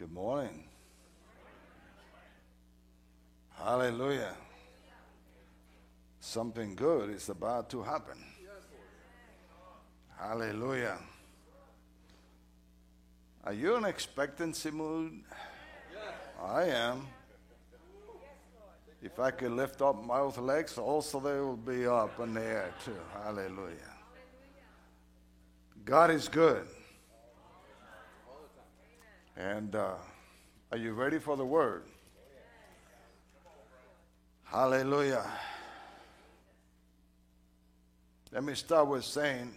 Good morning. Hallelujah. Something good is about to happen. Hallelujah. Are you in expectancy mood? I am. If I could lift up my legs, also they will be up in the air too. Hallelujah. God is good. And uh, are you ready for the word? Hallelujah. Let me start with saying,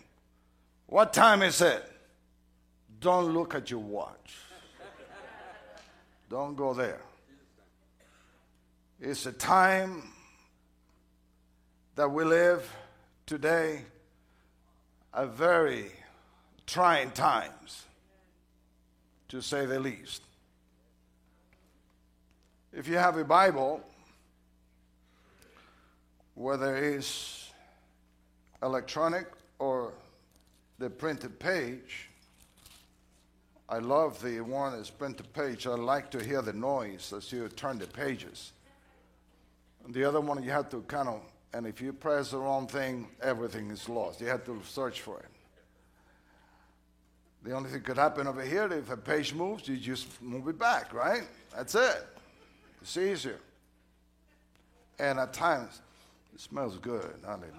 What time is it? Don't look at your watch. Don't go there. It's a time that we live today, a very trying times, to say the least. If you have a Bible, whether it's electronic or the printed page, I love the one that's printed page. I like to hear the noise as you turn the pages. And the other one, you have to kind of, and if you press the wrong thing, everything is lost. You have to search for it. The only thing could happen over here, if a page moves, you just move it back, right? That's it. It's easier. And at times, it smells good. Hallelujah.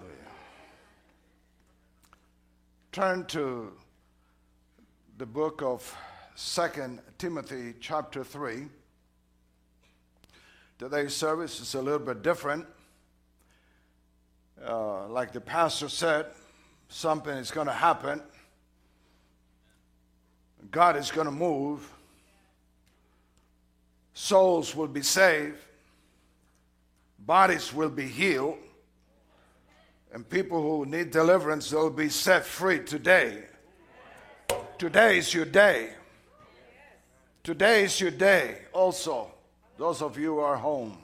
Turn to the book of Second Timothy, chapter 3. Today's service is a little bit different. Uh, like the pastor said, something is going to happen. God is going to move. Souls will be saved. Bodies will be healed. And people who need deliverance will be set free today. Today is your day. Today is your day also. Those of you who are home.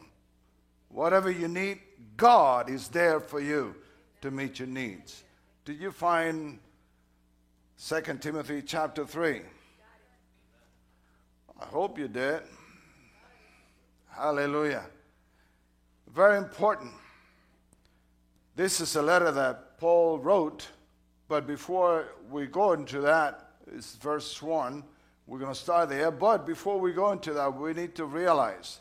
Whatever you need, God is there for you to meet your needs. Did you find 2 Timothy chapter 3? I hope you did. Hallelujah. Very important. This is a letter that Paul wrote, but before we go into that, it's verse 1. We're going to start there. But before we go into that, we need to realize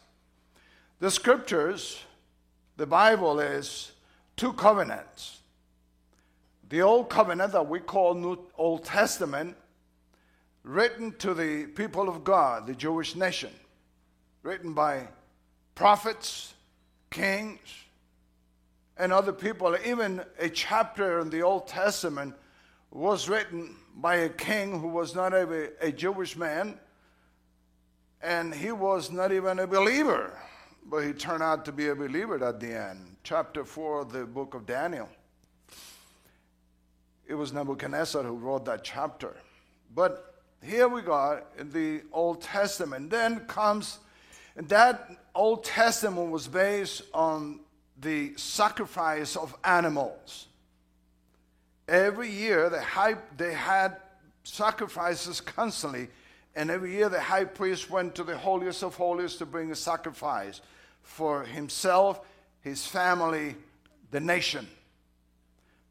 the scriptures, the Bible is two covenants. The Old Covenant that we call New Old Testament, written to the people of God, the Jewish nation, written by prophets, kings, and other people. Even a chapter in the Old Testament was written by a king who was not a, a Jewish man, and he was not even a believer, but he turned out to be a believer at the end. Chapter 4 of the book of Daniel. It was Nebuchadnezzar who wrote that chapter. But here we go in the Old Testament. Then comes, and that Old Testament was based on the sacrifice of animals. Every year, the high, they had sacrifices constantly, and every year the high priest went to the holiest of holies to bring a sacrifice for himself, his family, the nation.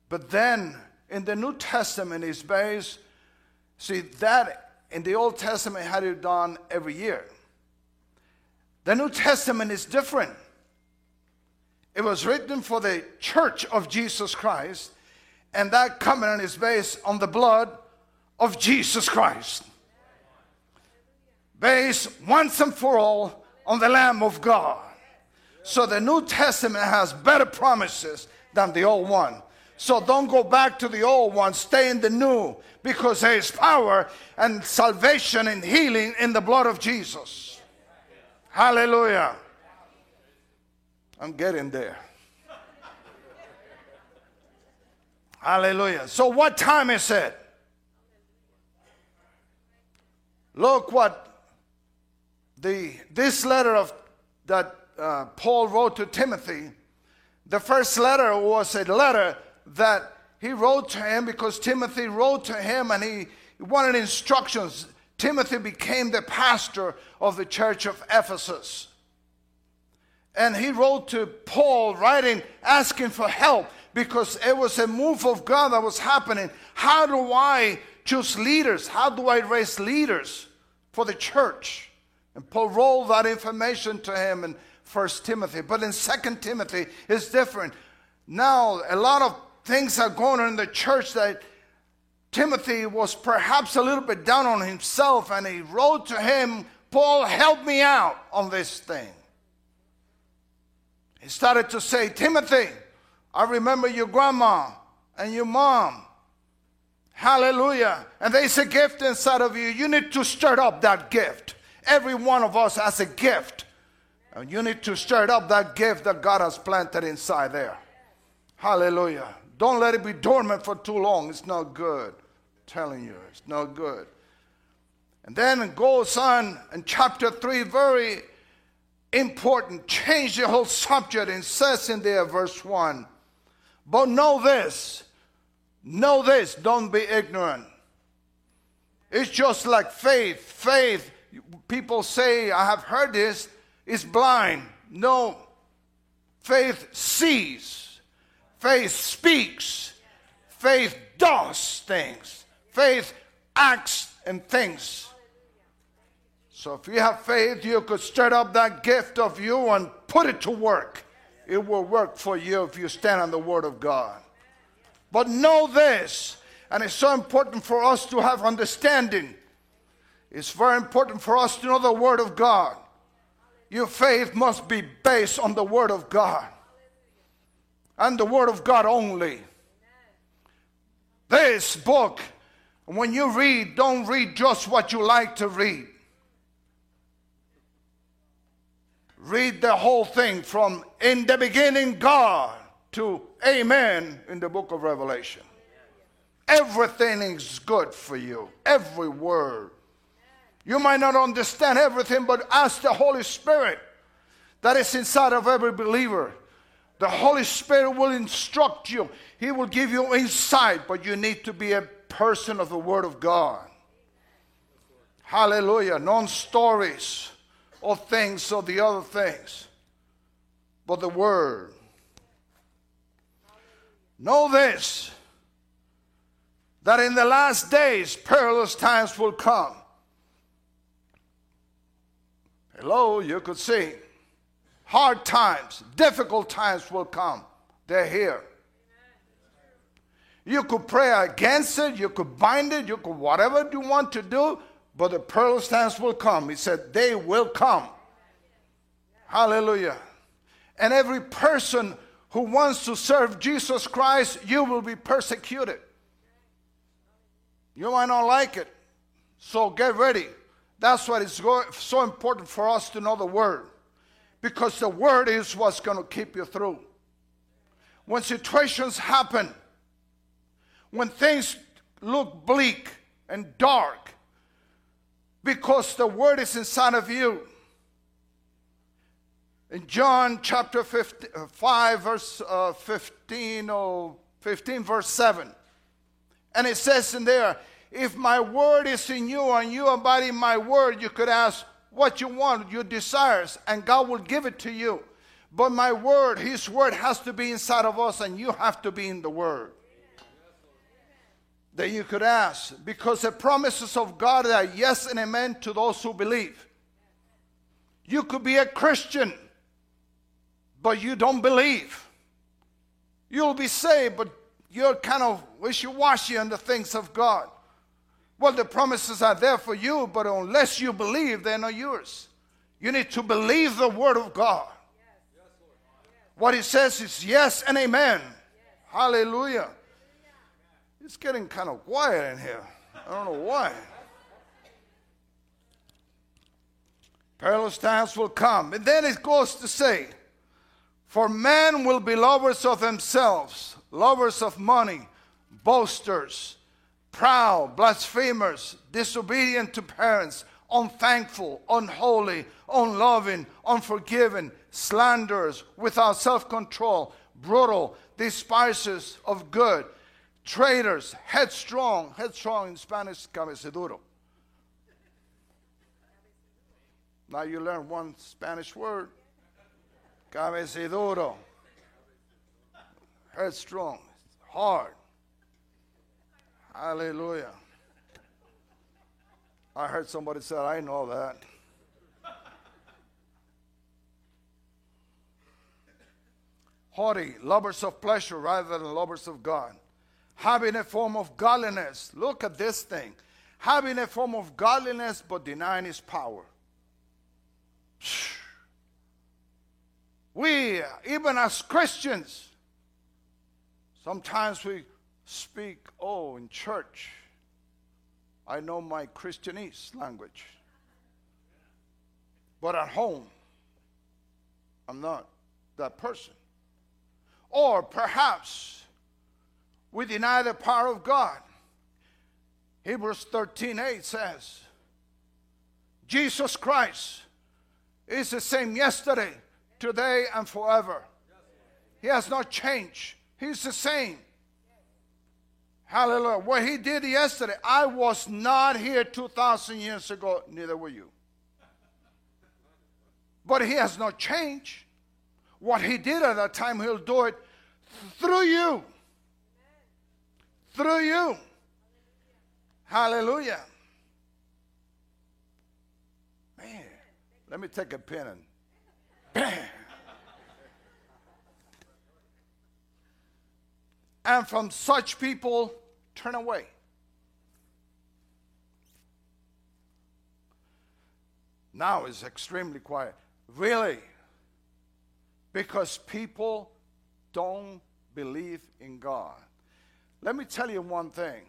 But then in the New Testament is based, see, that in the Old Testament had it done every year. The New Testament is different. It was written for the church of Jesus Christ and that covenant is based on the blood of Jesus Christ. Based once and for all on the Lamb of God. So the New Testament has better promises than the old one. So don't go back to the old one, stay in the new because there is power and salvation and healing in the blood of Jesus. Hallelujah. I'm getting there. Hallelujah. So, what time is it? Look what the this letter of that uh, Paul wrote to Timothy. The first letter was a letter that he wrote to him because Timothy wrote to him and he wanted instructions. Timothy became the pastor of the church of Ephesus. And he wrote to Paul, writing, asking for help because it was a move of God that was happening. How do I choose leaders? How do I raise leaders for the church? And Paul wrote that information to him in First Timothy. But in Second Timothy, it's different. Now, a lot of things are going on in the church that Timothy was perhaps a little bit down on himself, and he wrote to him, Paul, help me out on this thing. He started to say, Timothy, I remember your grandma and your mom. Hallelujah. And there's a gift inside of you. You need to stir up that gift. Every one of us has a gift. And you need to stir up that gift that God has planted inside there. Hallelujah. Don't let it be dormant for too long. It's not good. I'm telling you, it's not good. And then goes on in chapter 3, very important, change the whole subject and says in there, verse 1. But know this, know this, don't be ignorant. It's just like faith. Faith, people say, I have heard this, is blind. No, faith sees Faith speaks. Faith does things. Faith acts and thinks. So if you have faith, you could stir up that gift of you and put it to work. It will work for you if you stand on the Word of God. But know this, and it's so important for us to have understanding. It's very important for us to know the Word of God. Your faith must be based on the Word of God and the Word of God only. This book, when you read, don't read just what you like to read. Read the whole thing from in the beginning, God, to Amen in the book of Revelation. Everything is good for you, every word. You might not understand everything, but ask the Holy Spirit that is inside of every believer the Holy Spirit will instruct you, He will give you insight, but you need to be a person of the Word of God. Hallelujah. Non stories or things or the other things, but the Word. Know this that in the last days perilous times will come. Hello, you could see hard times, difficult times will come. They're here. You could pray against it, you could bind it, you could whatever you want to do, but the perilous times will come. He said, they will come. Hallelujah. And every person who wants to serve Jesus Christ, you will be persecuted. You might not like it. So get ready. That's why it's so important for us to know the Word because the word is what's going to keep you through. When situations happen, when things look bleak and dark, because the word is inside of you. In John chapter 15, uh, 5, verse uh, 15, or 15, verse 7, and it says in there, if my word is in you and you abide in my word, you could ask, what you want, your desires, and God will give it to you. But my word, His word has to be inside of us, and you have to be in the word. That you could ask, because the promises of God are yes and amen to those who believe. You could be a Christian, but you don't believe. You'll be saved, but you're kind of wishy washy on the things of God. Well, the promises are there for you, but unless you believe, they're not yours. You need to believe the word of God. What he says is yes and amen. Hallelujah. It's getting kind of quiet in here. I don't know why. Perilous times will come. And then it goes to say, For men will be lovers of themselves, lovers of money, boasters proud, blasphemers, disobedient to parents, unthankful, unholy, unloving, unforgiving, slanderers, without self control, brutal, despisers of good, traitors, headstrong, headstrong in Spanish, cabeceduro. Now you learn one Spanish word. Cabeciduro. Headstrong. Hard. Hallelujah. I heard somebody say, I know that. Haughty, lovers of pleasure rather than lovers of God. Having a form of godliness. Look at this thing. Having a form of godliness but denying his power. We, even as Christians, sometimes we speak, oh, in church, I know my Christianese language. But at home, I'm not that person. Or perhaps we deny the power of God. Hebrews 13 8 says, Jesus Christ is the same yesterday, today, and forever. He has not changed. He's the same. Hallelujah. What he did yesterday, I was not here 2,000 years ago, neither were you. But he has not changed. What he did at that time, he'll do it through you. Through you. Hallelujah. Man, let me take a pen and bam. and from such people turn away. Now it's extremely quiet. Really? Because people don't believe in God. Let me tell you one thing.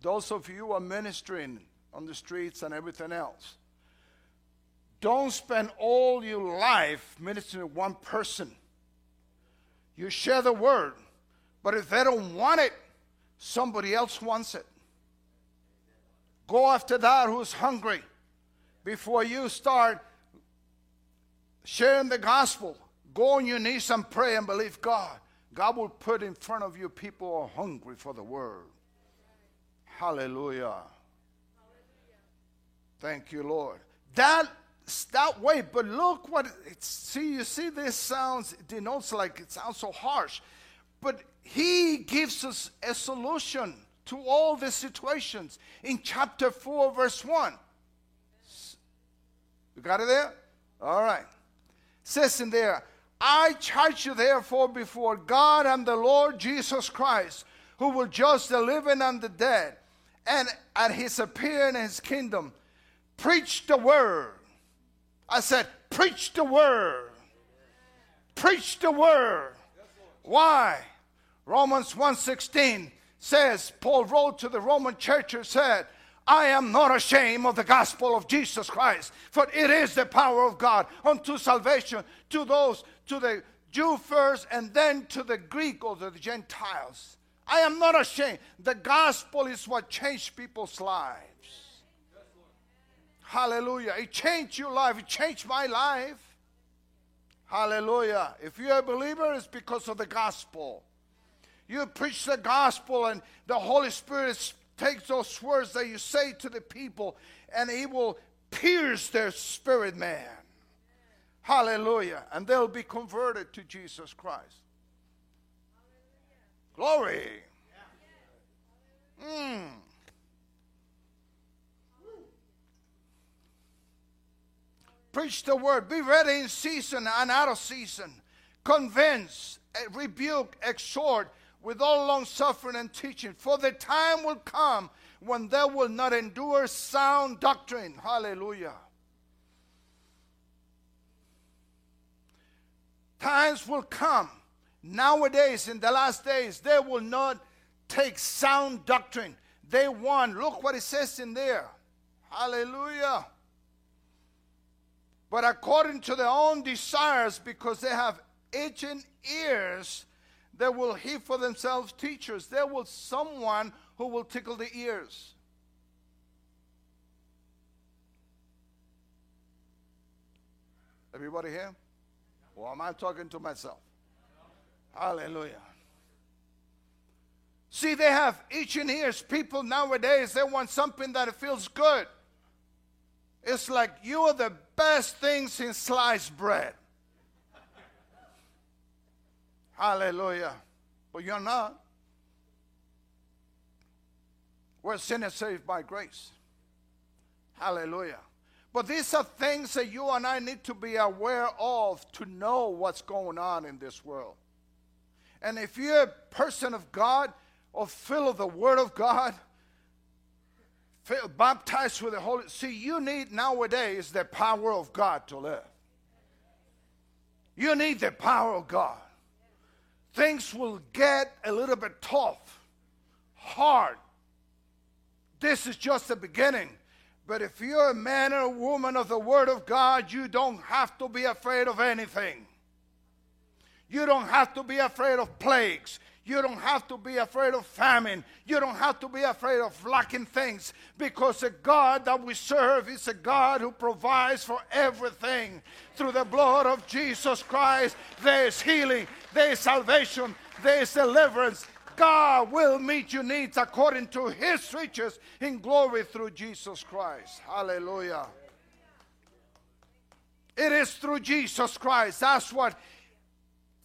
Those of you who are ministering on the streets and everything else, don't spend all your life ministering to one person. You share the word, but if they don't want it, somebody else wants it. Go after that who's hungry before you start sharing the gospel. Go on your knees and pray and believe God. God will put in front of you people who are hungry for the word. Hallelujah. Thank you, Lord. That that way, but look what it's see, you see this sounds it denotes like it sounds so harsh. But he gives us a solution to all the situations in chapter 4, verse 1. You got it there? All right. It says in there, I charge you therefore before God and the Lord Jesus Christ, who will judge the living and the dead, and at his appearing in his kingdom, preach the word. I said, preach the word. Preach the word. Why? Romans 1:16 says, Paul wrote to the Roman church and said, I am not ashamed of the gospel of Jesus Christ, for it is the power of God unto salvation to those to the Jew first and then to the Greek or the Gentiles. I am not ashamed. The gospel is what changed people's lives. Hallelujah. It changed your life, it changed my life. Hallelujah. If you're a believer, it's because of the gospel. You preach the gospel, and the Holy Spirit takes those words that you say to the people, and He will pierce their spirit man. Hallelujah. And they'll be converted to Jesus Christ. Glory. Mm. Preach the word. Be ready in season and out of season. Convince, rebuke, exhort with all long suffering and teaching. For the time will come when they will not endure sound doctrine. Hallelujah. Times will come nowadays, in the last days, they will not take sound doctrine. They want, look what it says in there. Hallelujah. But according to their own desires, because they have itching ears, they will heap for themselves teachers. There will someone who will tickle the ears. Everybody here? Or am I talking to myself? Hallelujah. See, they have itching ears. People nowadays, they want something that feels good. It's like you are the best thing since sliced bread. Hallelujah. But you're not. We're sinners saved by grace. Hallelujah. But these are things that you and I need to be aware of to know what's going on in this world. And if you're a person of God or full of the Word of God, baptized with the Holy See, you need nowadays the power of God to live. You need the power of God. Things will get a little bit tough, hard. This is just the beginning. But if you're a man or a woman of the Word of God, you don't have to be afraid of anything. You don't have to be afraid of plagues. You don't have to be afraid of famine. You don't have to be afraid of lacking things because the God that we serve is a God who provides for everything. Through the blood of Jesus Christ, there is healing, there is salvation, there is deliverance. God will meet your needs according to his riches in glory through Jesus Christ. Hallelujah. It is through Jesus Christ. That's what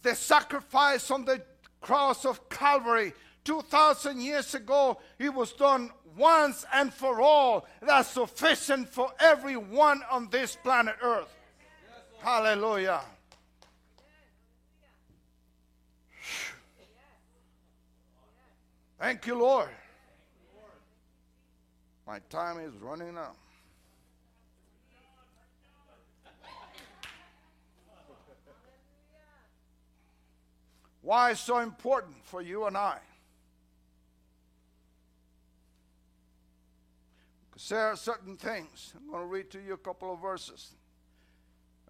the sacrifice on the cross of Calvary 2,000 years ago, it was done once and for all. That's sufficient for everyone on this planet Earth. Hallelujah. Thank you, Lord. My time is running out. Why is so important for you and I? Because there are certain things. I'm going to read to you a couple of verses.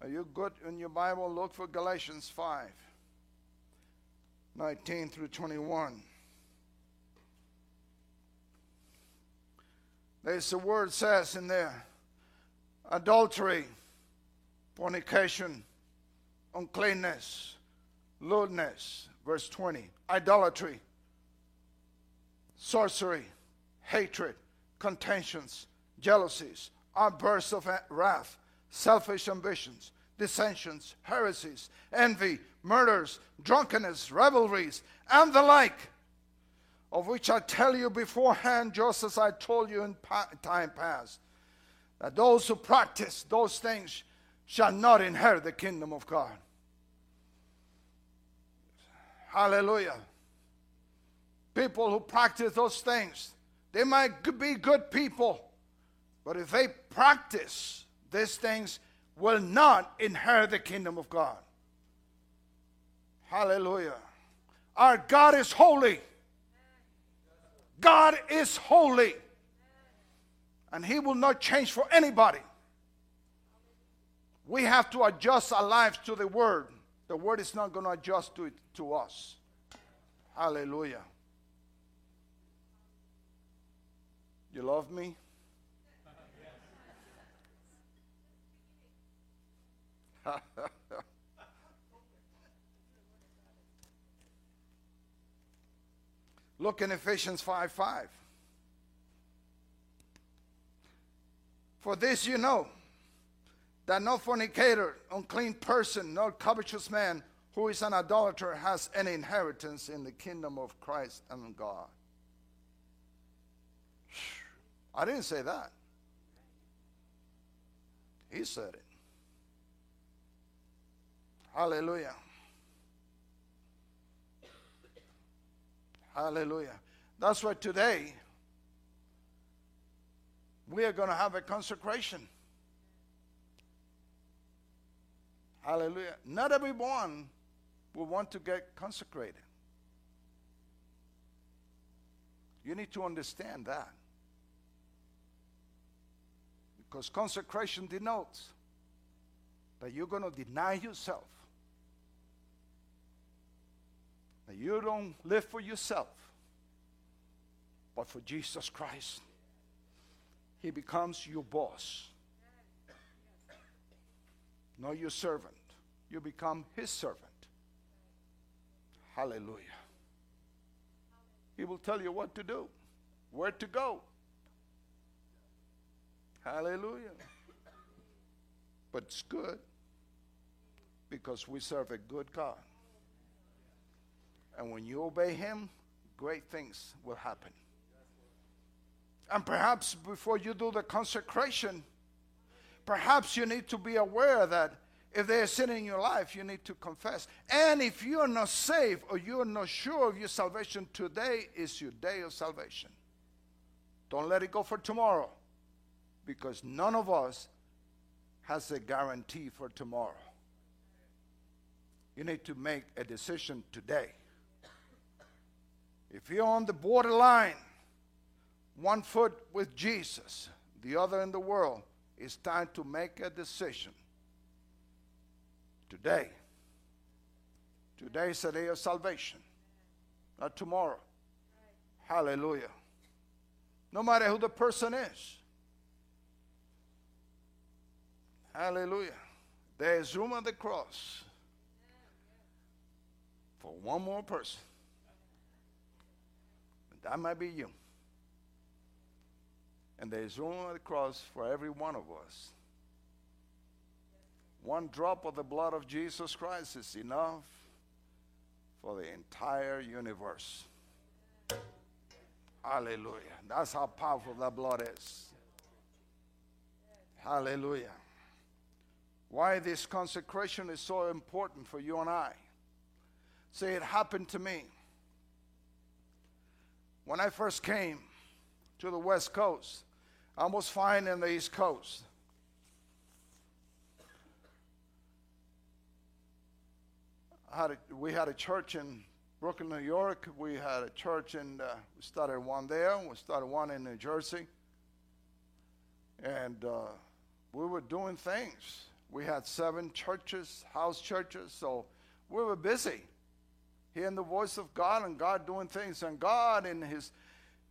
Are you good in your Bible? Look for Galatians 5 19 through 21. There's a word says in there adultery, fornication, uncleanness lewdness, verse 20, idolatry, sorcery, hatred, contentions, jealousies, outbursts of wrath, selfish ambitions, dissensions, heresies, envy, murders, drunkenness, revelries, and the like, of which I tell you beforehand, just as I told you in time past, that those who practice those things shall not inherit the kingdom of God. Hallelujah. People who practice those things, they might be good people, but if they practice these things, will not inherit the kingdom of God. Hallelujah. Our God is holy. God is holy. And He will not change for anybody. We have to adjust our lives to the Word. The word is not going to adjust to it to us. Hallelujah. You love me? Look in Ephesians 5 5. For this you know that no fornicator, unclean person, nor covetous man who is an idolater has any inheritance in the kingdom of Christ and God. I didn't say that. He said it. Hallelujah. Hallelujah. That's why today we are going to have a consecration. Hallelujah. Not everyone will want to get consecrated. You need to understand that. Because consecration denotes that you're going to deny yourself. That you don't live for yourself, but for Jesus Christ. He becomes your boss not your servant. You become his servant. Hallelujah. He will tell you what to do, where to go. Hallelujah. But it's good because we serve a good God. And when you obey Him, great things will happen. And perhaps before you do the consecration, perhaps you need to be aware that if there's sin in your life, you need to confess. And if you're not saved or you're not sure of your salvation, today is your day of salvation. Don't let it go for tomorrow because none of us has a guarantee for tomorrow. You need to make a decision today. If you're on the borderline, one foot with Jesus, the other in the world, it's time to make a decision Today. Today is a day of salvation, not tomorrow. Hallelujah. No matter who the person is. Hallelujah. There is room on the cross for one more person. That might be you. And there is room on the cross for every one of us. One drop of the blood of Jesus Christ is enough for the entire universe. Hallelujah. That's how powerful that blood is. Hallelujah. Why this consecration is so important for you and I. Say, it happened to me. When I first came to the West Coast, Was fine in the East Coast. had a, we had a church in Brooklyn, New York. We had a church in, uh, we started one there. We started one in New Jersey. And uh, we were doing things. We had seven churches, house churches. So we were busy hearing the voice of God and God doing things. And God, in His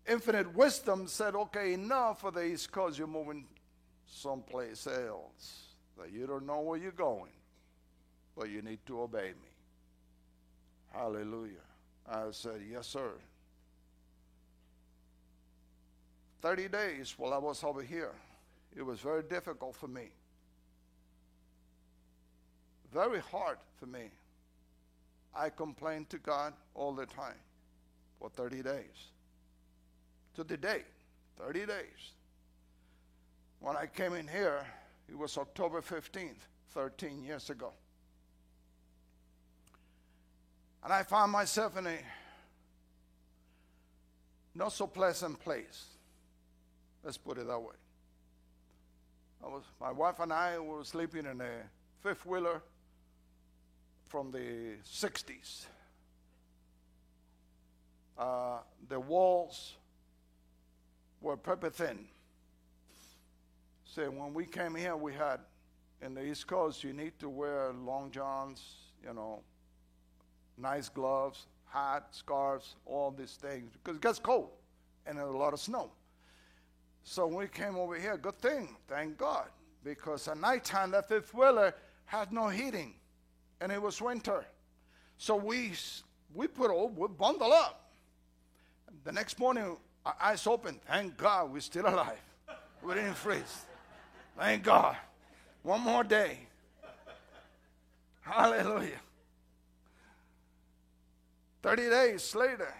infinite wisdom, said, okay, enough for the East Coast. You're moving someplace else. That you don't know where you're going, but you need to obey me. Hallelujah. I said, Yes, sir. 30 days while I was over here, it was very difficult for me. Very hard for me. I complained to God all the time for 30 days. To the day, 30 days. When I came in here, it was October 15th, 13 years ago. And I found myself in a not so pleasant place. Let's put it that way. I was, my wife and I were sleeping in a fifth wheeler from the 60s. Uh, the walls were paper thin. So when we came here, we had in the East Coast, you need to wear long johns, you know, nice gloves, hat, scarves, all these things, because it gets cold and there's a lot of snow. So when we came over here, good thing, thank God, because at nighttime that fifth wheeler had no heating, and it was winter. So we we put all we bundle up. The next morning, eyes open. Thank God we're still alive. We didn't freeze. Thank God. One more day. Hallelujah. 30 days later,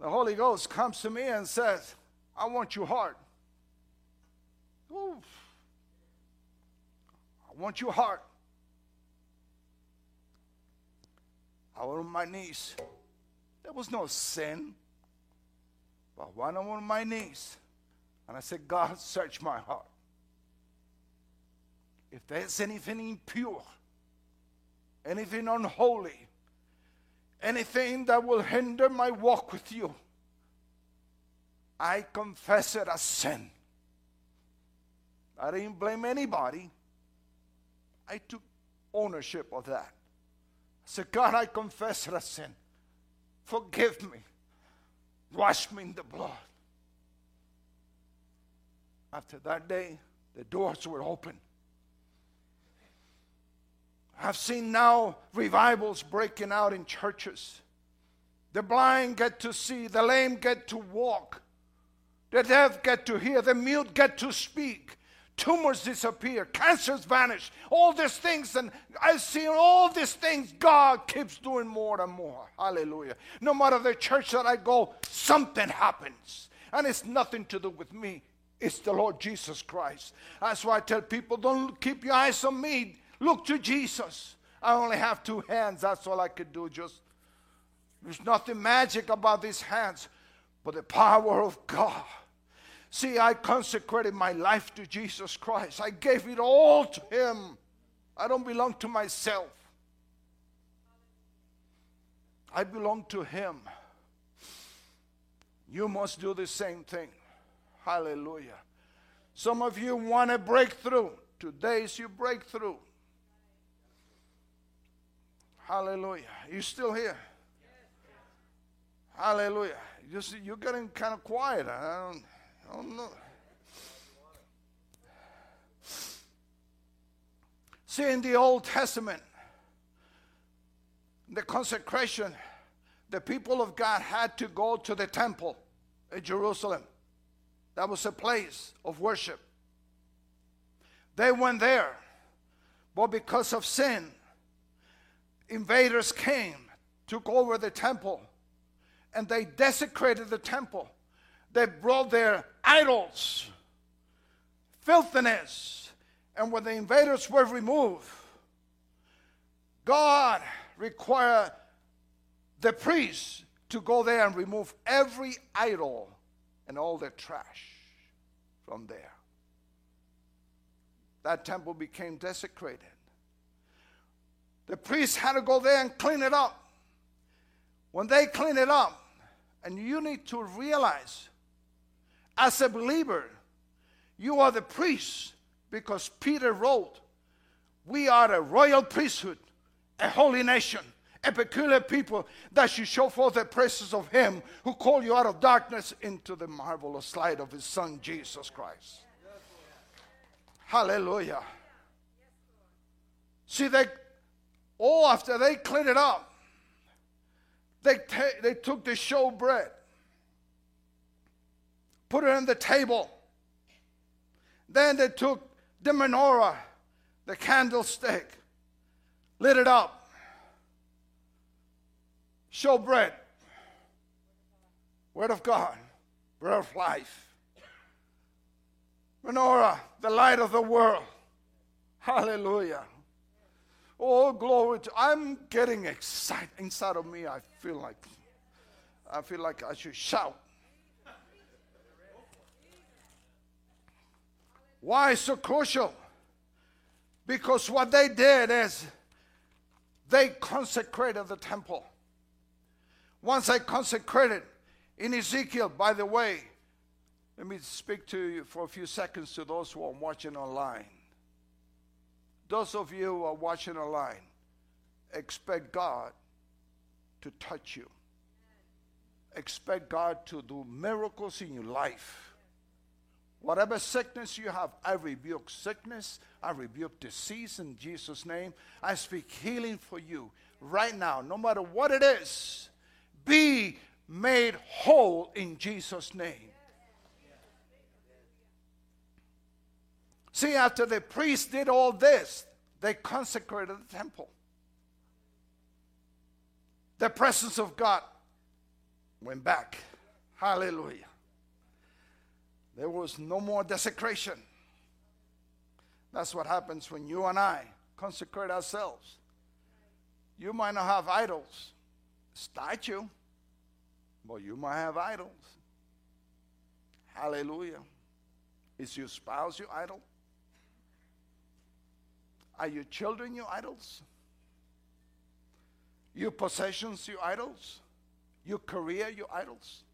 the Holy Ghost comes to me and says, I want your heart. Ooh. I want your heart. I was on my knees. There was no sin. But when I'm on my knees, and I said, God, search my heart. If there's anything impure, anything unholy, anything that will hinder my walk with you, I confess it as sin. I didn't blame anybody. I took ownership of that. I said, God, I confess it as sin. Forgive me. Wash me in the blood. After that day, the doors were open. I've seen now revivals breaking out in churches. The blind get to see, the lame get to walk, the deaf get to hear, the mute get to speak. Tumors disappear, cancers vanish, all these things. And I see all these things, God keeps doing more and more. Hallelujah. No matter the church that I go, something happens. And it's nothing to do with me, it's the Lord Jesus Christ. That's why I tell people don't keep your eyes on me, look to Jesus. I only have two hands, that's all I could do. Just there's nothing magic about these hands, but the power of God. See, I consecrated my life to Jesus Christ. I gave it all to Him. I don't belong to myself. I belong to Him. You must do the same thing. Hallelujah. Some of you want a breakthrough. Today is your breakthrough. Hallelujah. You still here? Hallelujah. You see, you're getting kind of quiet. I don't. Oh, no. See, in the Old Testament, the consecration, the people of God had to go to the temple in Jerusalem. That was a place of worship. They went there, but because of sin, invaders came, took over the temple, and they desecrated the temple. They brought their idols, filthiness. And when the invaders were removed, God required the priests to go there and remove every idol and all the trash from there. That temple became desecrated. The priests had to go there and clean it up. When they clean it up, and you need to realize as a believer, you are the priest because Peter wrote, We are a royal priesthood, a holy nation, a peculiar people that should show forth the praises of Him who called you out of darkness into the marvelous light of His Son, Jesus Christ. Hallelujah. See, they, oh, after they cleaned it up, they, they took the show bread put it on the table. Then they took the menorah, the candlestick, lit it up, show bread, word of God, bread of life. Menorah, the light of the world. Hallelujah. Oh, glory to I'm getting excited. Inside of me, I feel like I feel like I should shout. Why so crucial? Because what they did is they consecrated the temple. Once they consecrated in Ezekiel, by the way, let me speak to you for a few seconds to those who are watching online. Those of you who are watching online, expect God to touch you. Expect God to do miracles in your life. Whatever sickness you have, I rebuke sickness. I rebuke disease in Jesus' name. I speak healing for you right now, no matter what it is. Be made whole in Jesus' name. See, after the priests did all this, they consecrated the temple. The presence of God went back. Hallelujah. There was no more desecration. That's what happens when you and I consecrate ourselves. You might not have idols, statue, but you might have idols. Hallelujah. Is your spouse your idol? Are your children your idols? Your possessions your idols? Your career your idols?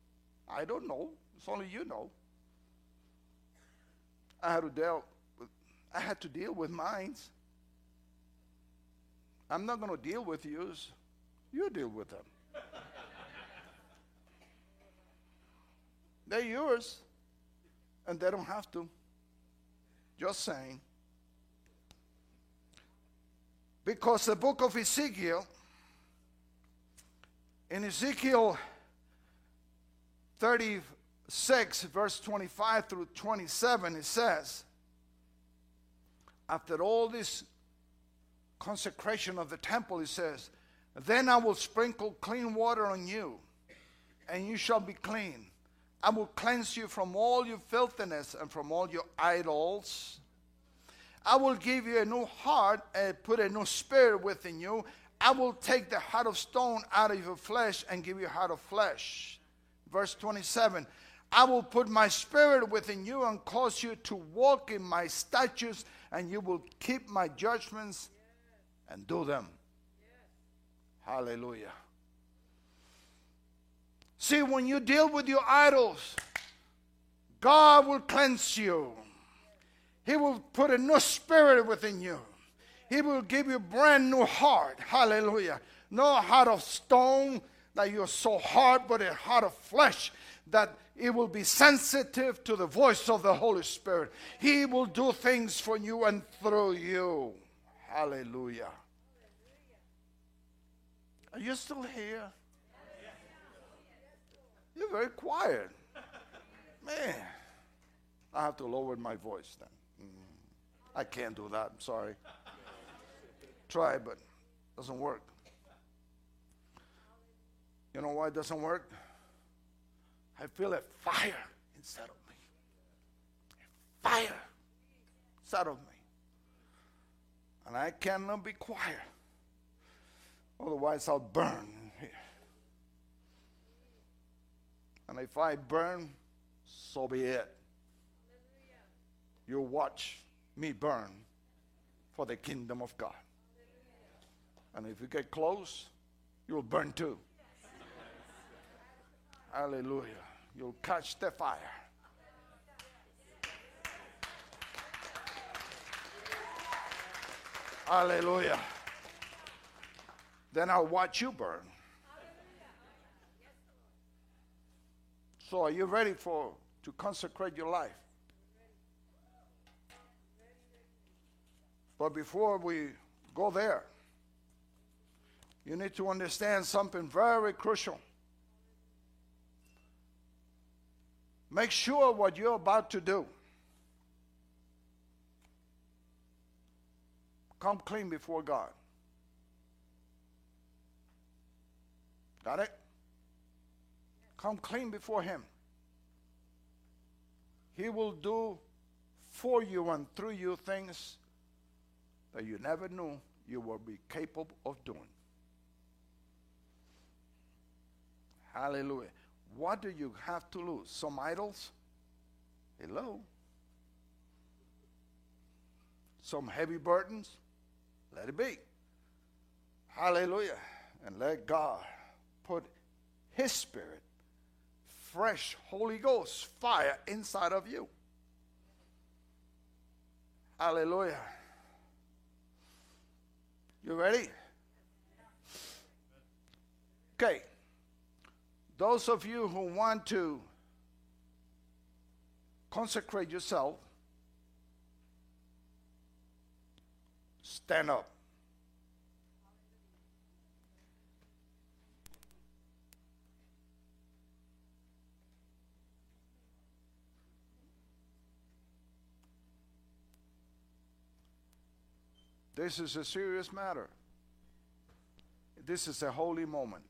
I don't know. It's only you know. I had to deal with, I had to deal with mines. I'm not going to deal with yours. You deal with them. They're yours, and they don't have to. Just saying. Because the book of Ezekiel, in Ezekiel 30, 6, verse 25 through 27, it says, after all this consecration of the temple, he says, Then I will sprinkle clean water on you, and you shall be clean. I will cleanse you from all your filthiness and from all your idols. I will give you a new heart and put a new spirit within you. I will take the heart of stone out of your flesh and give you a heart of flesh. Verse 27 I will put my spirit within you and cause you to walk in my statutes, and you will keep my judgments and do them. Hallelujah. See, when you deal with your idols, God will cleanse you. He will put a new spirit within you. He will give you a brand new heart. Hallelujah. No heart of stone that you're so hard, but a heart of flesh that it will be sensitive to the voice of the Holy Spirit. He will do things for you and through you. Hallelujah. Are you still here? You're very quiet. Man, I have to lower my voice then. Mm. I can't do that. I'm sorry. Try, but it doesn't work. You know why it doesn't work? I feel a fire inside of me. A fire inside of me. And I cannot be quiet. Otherwise, I'll burn here. And if I burn, so be it. You watch me burn for the kingdom of God. And if you get close, you'll burn too. Hallelujah. You'll catch the fire. Hallelujah. Then I'll watch you burn. So are you ready for to consecrate your life? But before we go there, you need to understand something very crucial. Make sure what you're about to do. Come clean before God. Got it? Come clean before Him. He will do for you and through you things that you never knew you will be capable of doing. Hallelujah. What do you have to lose? Some idols? Hello. Some heavy burdens? Let it be. Hallelujah. And let God put His Spirit, fresh Holy Ghost fire inside of you. Hallelujah. You ready? Okay. Those of you who want to consecrate yourself, stand up. This is a serious matter. This is a holy moment.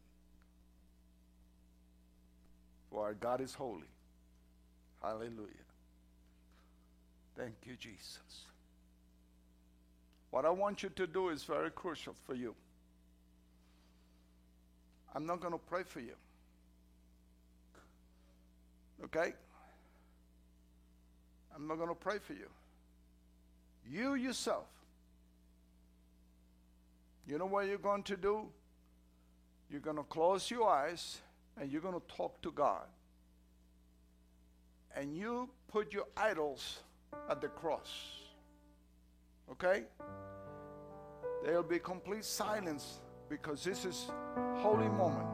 For our God is holy. Hallelujah. Thank you, Jesus. What I want you to do is very crucial for you. I'm not going to pray for you. Okay? I'm not going to pray for you. You yourself you know what you're going to do? You're going to close your eyes and you're going to talk to God. And you put your idols at the cross. Okay? There'll be complete silence because this is holy moment.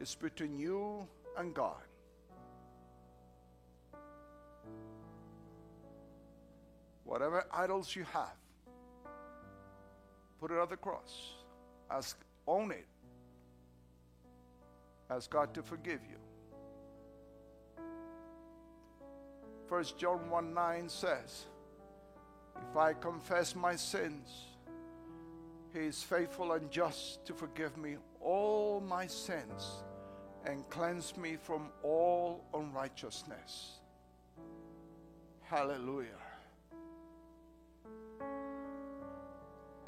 It's between you and God. Whatever idols you have, put it on the cross. Ask, own it. Ask God to forgive you. 1 John 1 9 says, If I confess my sins, he is faithful and just to forgive me all my sins and cleanse me from all unrighteousness. Hallelujah.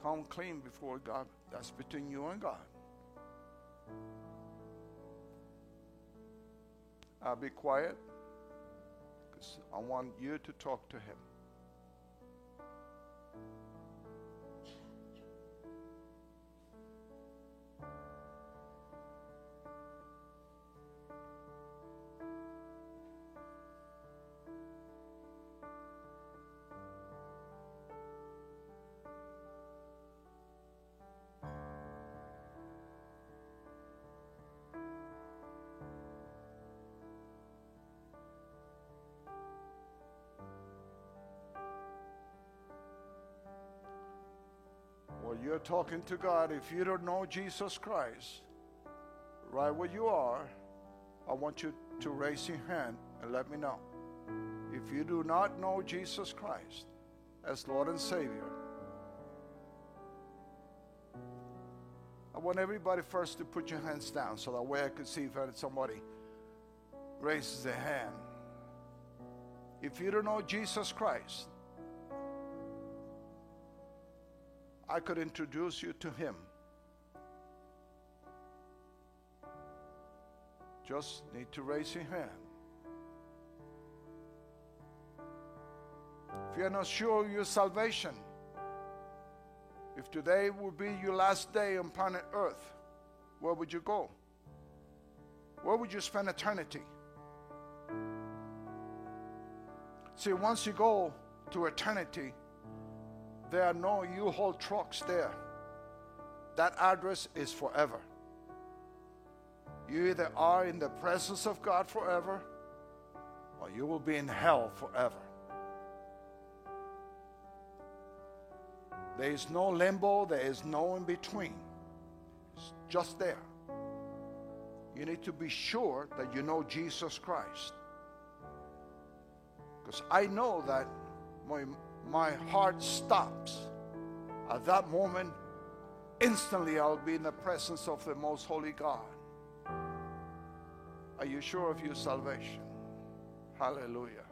Come clean before God. That's between you and God. I'll be quiet because I want you to talk to Him. You're talking to God. If you don't know Jesus Christ, right where you are, I want you to raise your hand and let me know. If you do not know Jesus Christ as Lord and Savior, I want everybody first to put your hands down so that way I can see if somebody raises their hand. If you don't know Jesus Christ, I could introduce you to him. Just need to raise your hand. If you're not sure of your salvation, if today would be your last day on planet Earth, where would you go? Where would you spend eternity? See, once you go to eternity, there are no U-Haul trucks there. That address is forever. You either are in the presence of God forever or you will be in hell forever. There is no limbo, there is no in between. It's just there. You need to be sure that you know Jesus Christ. Because I know that my my heart stops. At that moment, instantly I'll be in the presence of the most holy God. Are you sure of your salvation? Hallelujah.